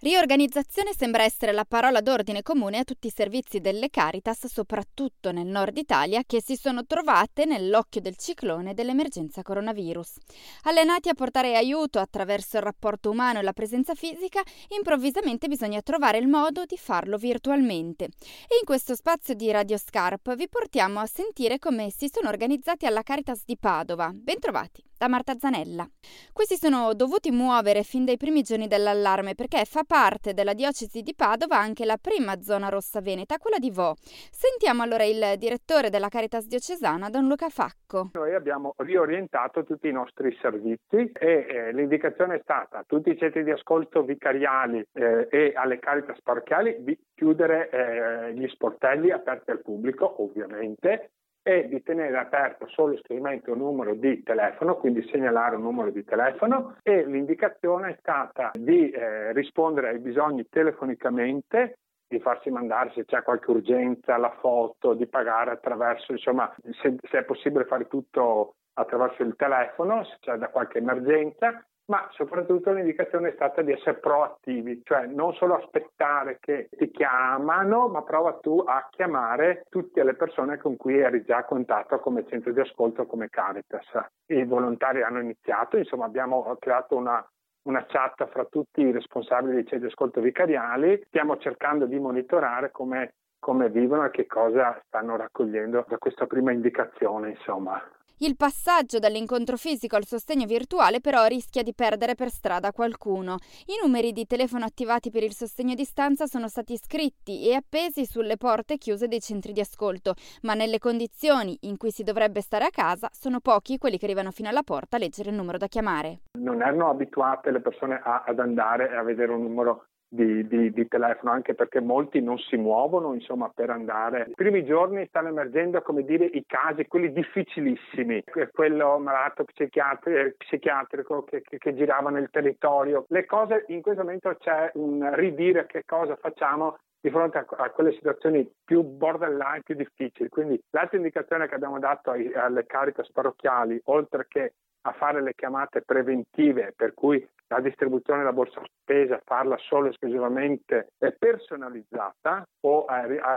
Riorganizzazione sembra essere la parola d'ordine comune a tutti i servizi delle Caritas, soprattutto nel nord Italia, che si sono trovate nell'occhio del ciclone dell'emergenza coronavirus. Allenati a portare aiuto attraverso il rapporto umano e la presenza fisica, improvvisamente bisogna trovare il modo di farlo virtualmente. E in questo spazio di Radio Scarp vi portiamo a sentire come si sono organizzati alla Caritas di Padova. Bentrovati da Marta Zanella. Questi sono dovuti muovere fin dai primi giorni dell'allarme perché fa parte della diocesi di Padova anche la prima zona rossa veneta, quella di Vo. Sentiamo allora il direttore della Caritas diocesana, Don Luca Facco. Noi abbiamo riorientato tutti i nostri servizi e eh, l'indicazione è stata a tutti i centri di ascolto vicariali eh, e alle Caritas parrocchiali di chiudere eh, gli sportelli aperti al pubblico, ovviamente, e di tenere aperto solo esclusivamente un numero di telefono, quindi segnalare un numero di telefono e l'indicazione è stata di eh, rispondere ai bisogni telefonicamente di farsi mandare se c'è qualche urgenza la foto, di pagare attraverso, insomma, se, se è possibile fare tutto attraverso il telefono, se c'è da qualche emergenza ma soprattutto l'indicazione è stata di essere proattivi, cioè non solo aspettare che ti chiamano, ma prova tu a chiamare tutte le persone con cui eri già a contatto come centro di ascolto, come Caritas. I volontari hanno iniziato, insomma abbiamo creato una, una chat fra tutti i responsabili dei centri di ascolto vicariali, stiamo cercando di monitorare come, come vivono e che cosa stanno raccogliendo da questa prima indicazione, insomma. Il passaggio dall'incontro fisico al sostegno virtuale però rischia di perdere per strada qualcuno. I numeri di telefono attivati per il sostegno a distanza sono stati scritti e appesi sulle porte chiuse dei centri di ascolto, ma nelle condizioni in cui si dovrebbe stare a casa sono pochi quelli che arrivano fino alla porta a leggere il numero da chiamare. Non erano abituate le persone a, ad andare a vedere un numero di, di, di, telefono, anche perché molti non si muovono insomma, per andare. I primi giorni stanno emergendo come dire, i casi, quelli difficilissimi, quello malato psichiatri- psichiatrico che, che, che girava nel territorio. Le cose, in questo momento c'è un ridire che cosa facciamo di fronte a, a, quelle situazioni più borderline, più difficili. Quindi l'altra indicazione che abbiamo dato ai, alle cariche parrocchiali, oltre che a fare le chiamate preventive, per cui la distribuzione della borsa spesa farla solo esclusivamente personalizzata o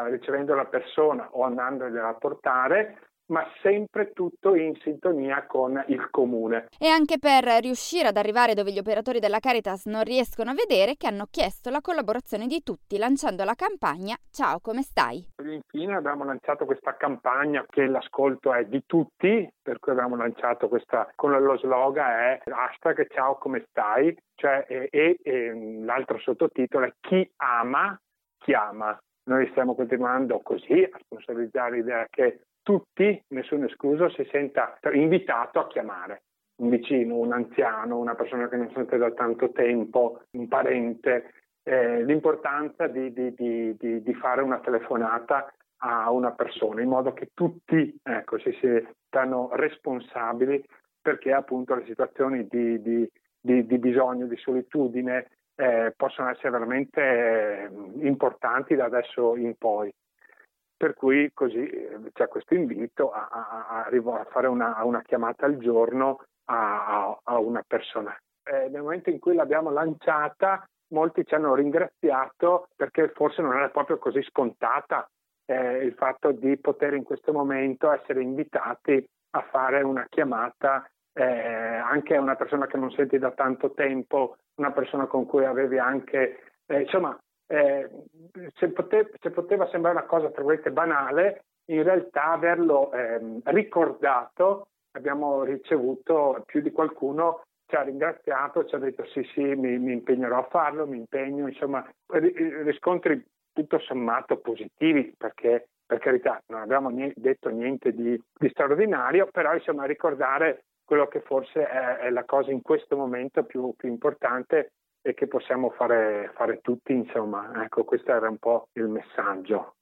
ricevendo la persona o andandogliela a portare, ma sempre tutto in sintonia con il comune. E anche per riuscire ad arrivare dove gli operatori della Caritas non riescono a vedere che hanno chiesto la collaborazione di tutti lanciando la campagna Ciao come stai? Infine abbiamo lanciato questa campagna che l'ascolto è di tutti, per cui abbiamo lanciato questa con lo slogan è hashtag Ciao come stai, cioè, e, e, e l'altro sottotitolo è Chi ama chiama. Noi stiamo continuando così a sponsorizzare l'idea che tutti, nessuno escluso, si senta invitato a chiamare un vicino, un anziano, una persona che non sente da tanto tempo, un parente, eh, l'importanza di, di, di, di, fare una telefonata a una persona in modo che tutti ecco, si siano responsabili perché appunto le situazioni di, bisogno, di solitudine eh, possono essere veramente eh, importanti da adesso in poi. Per cui così eh, c'è questo invito a, a, a fare una, una, chiamata al giorno a, a una persona. Eh, nel momento in cui l'abbiamo lanciata, molti ci hanno ringraziato perché forse non era proprio così scontata eh, il fatto di poter in questo momento essere invitati a fare una chiamata eh, anche a una persona che non senti da tanto tempo, una persona con cui avevi anche, eh, insomma, eh, se, poteva, se, poteva, sembrare una cosa tra virgolette banale, in realtà averlo ehm, ricordato abbiamo ricevuto più di qualcuno ci ha ringraziato, ci ha detto sì sì mi, mi impegnerò a farlo, mi impegno, insomma riscontri tutto sommato positivi perché per carità non abbiamo niente, detto niente di, di, straordinario, però insomma ricordare quello che forse è, è la cosa in questo momento più, più importante e che possiamo fare, fare tutti, insomma, ecco, questo era un po' il messaggio.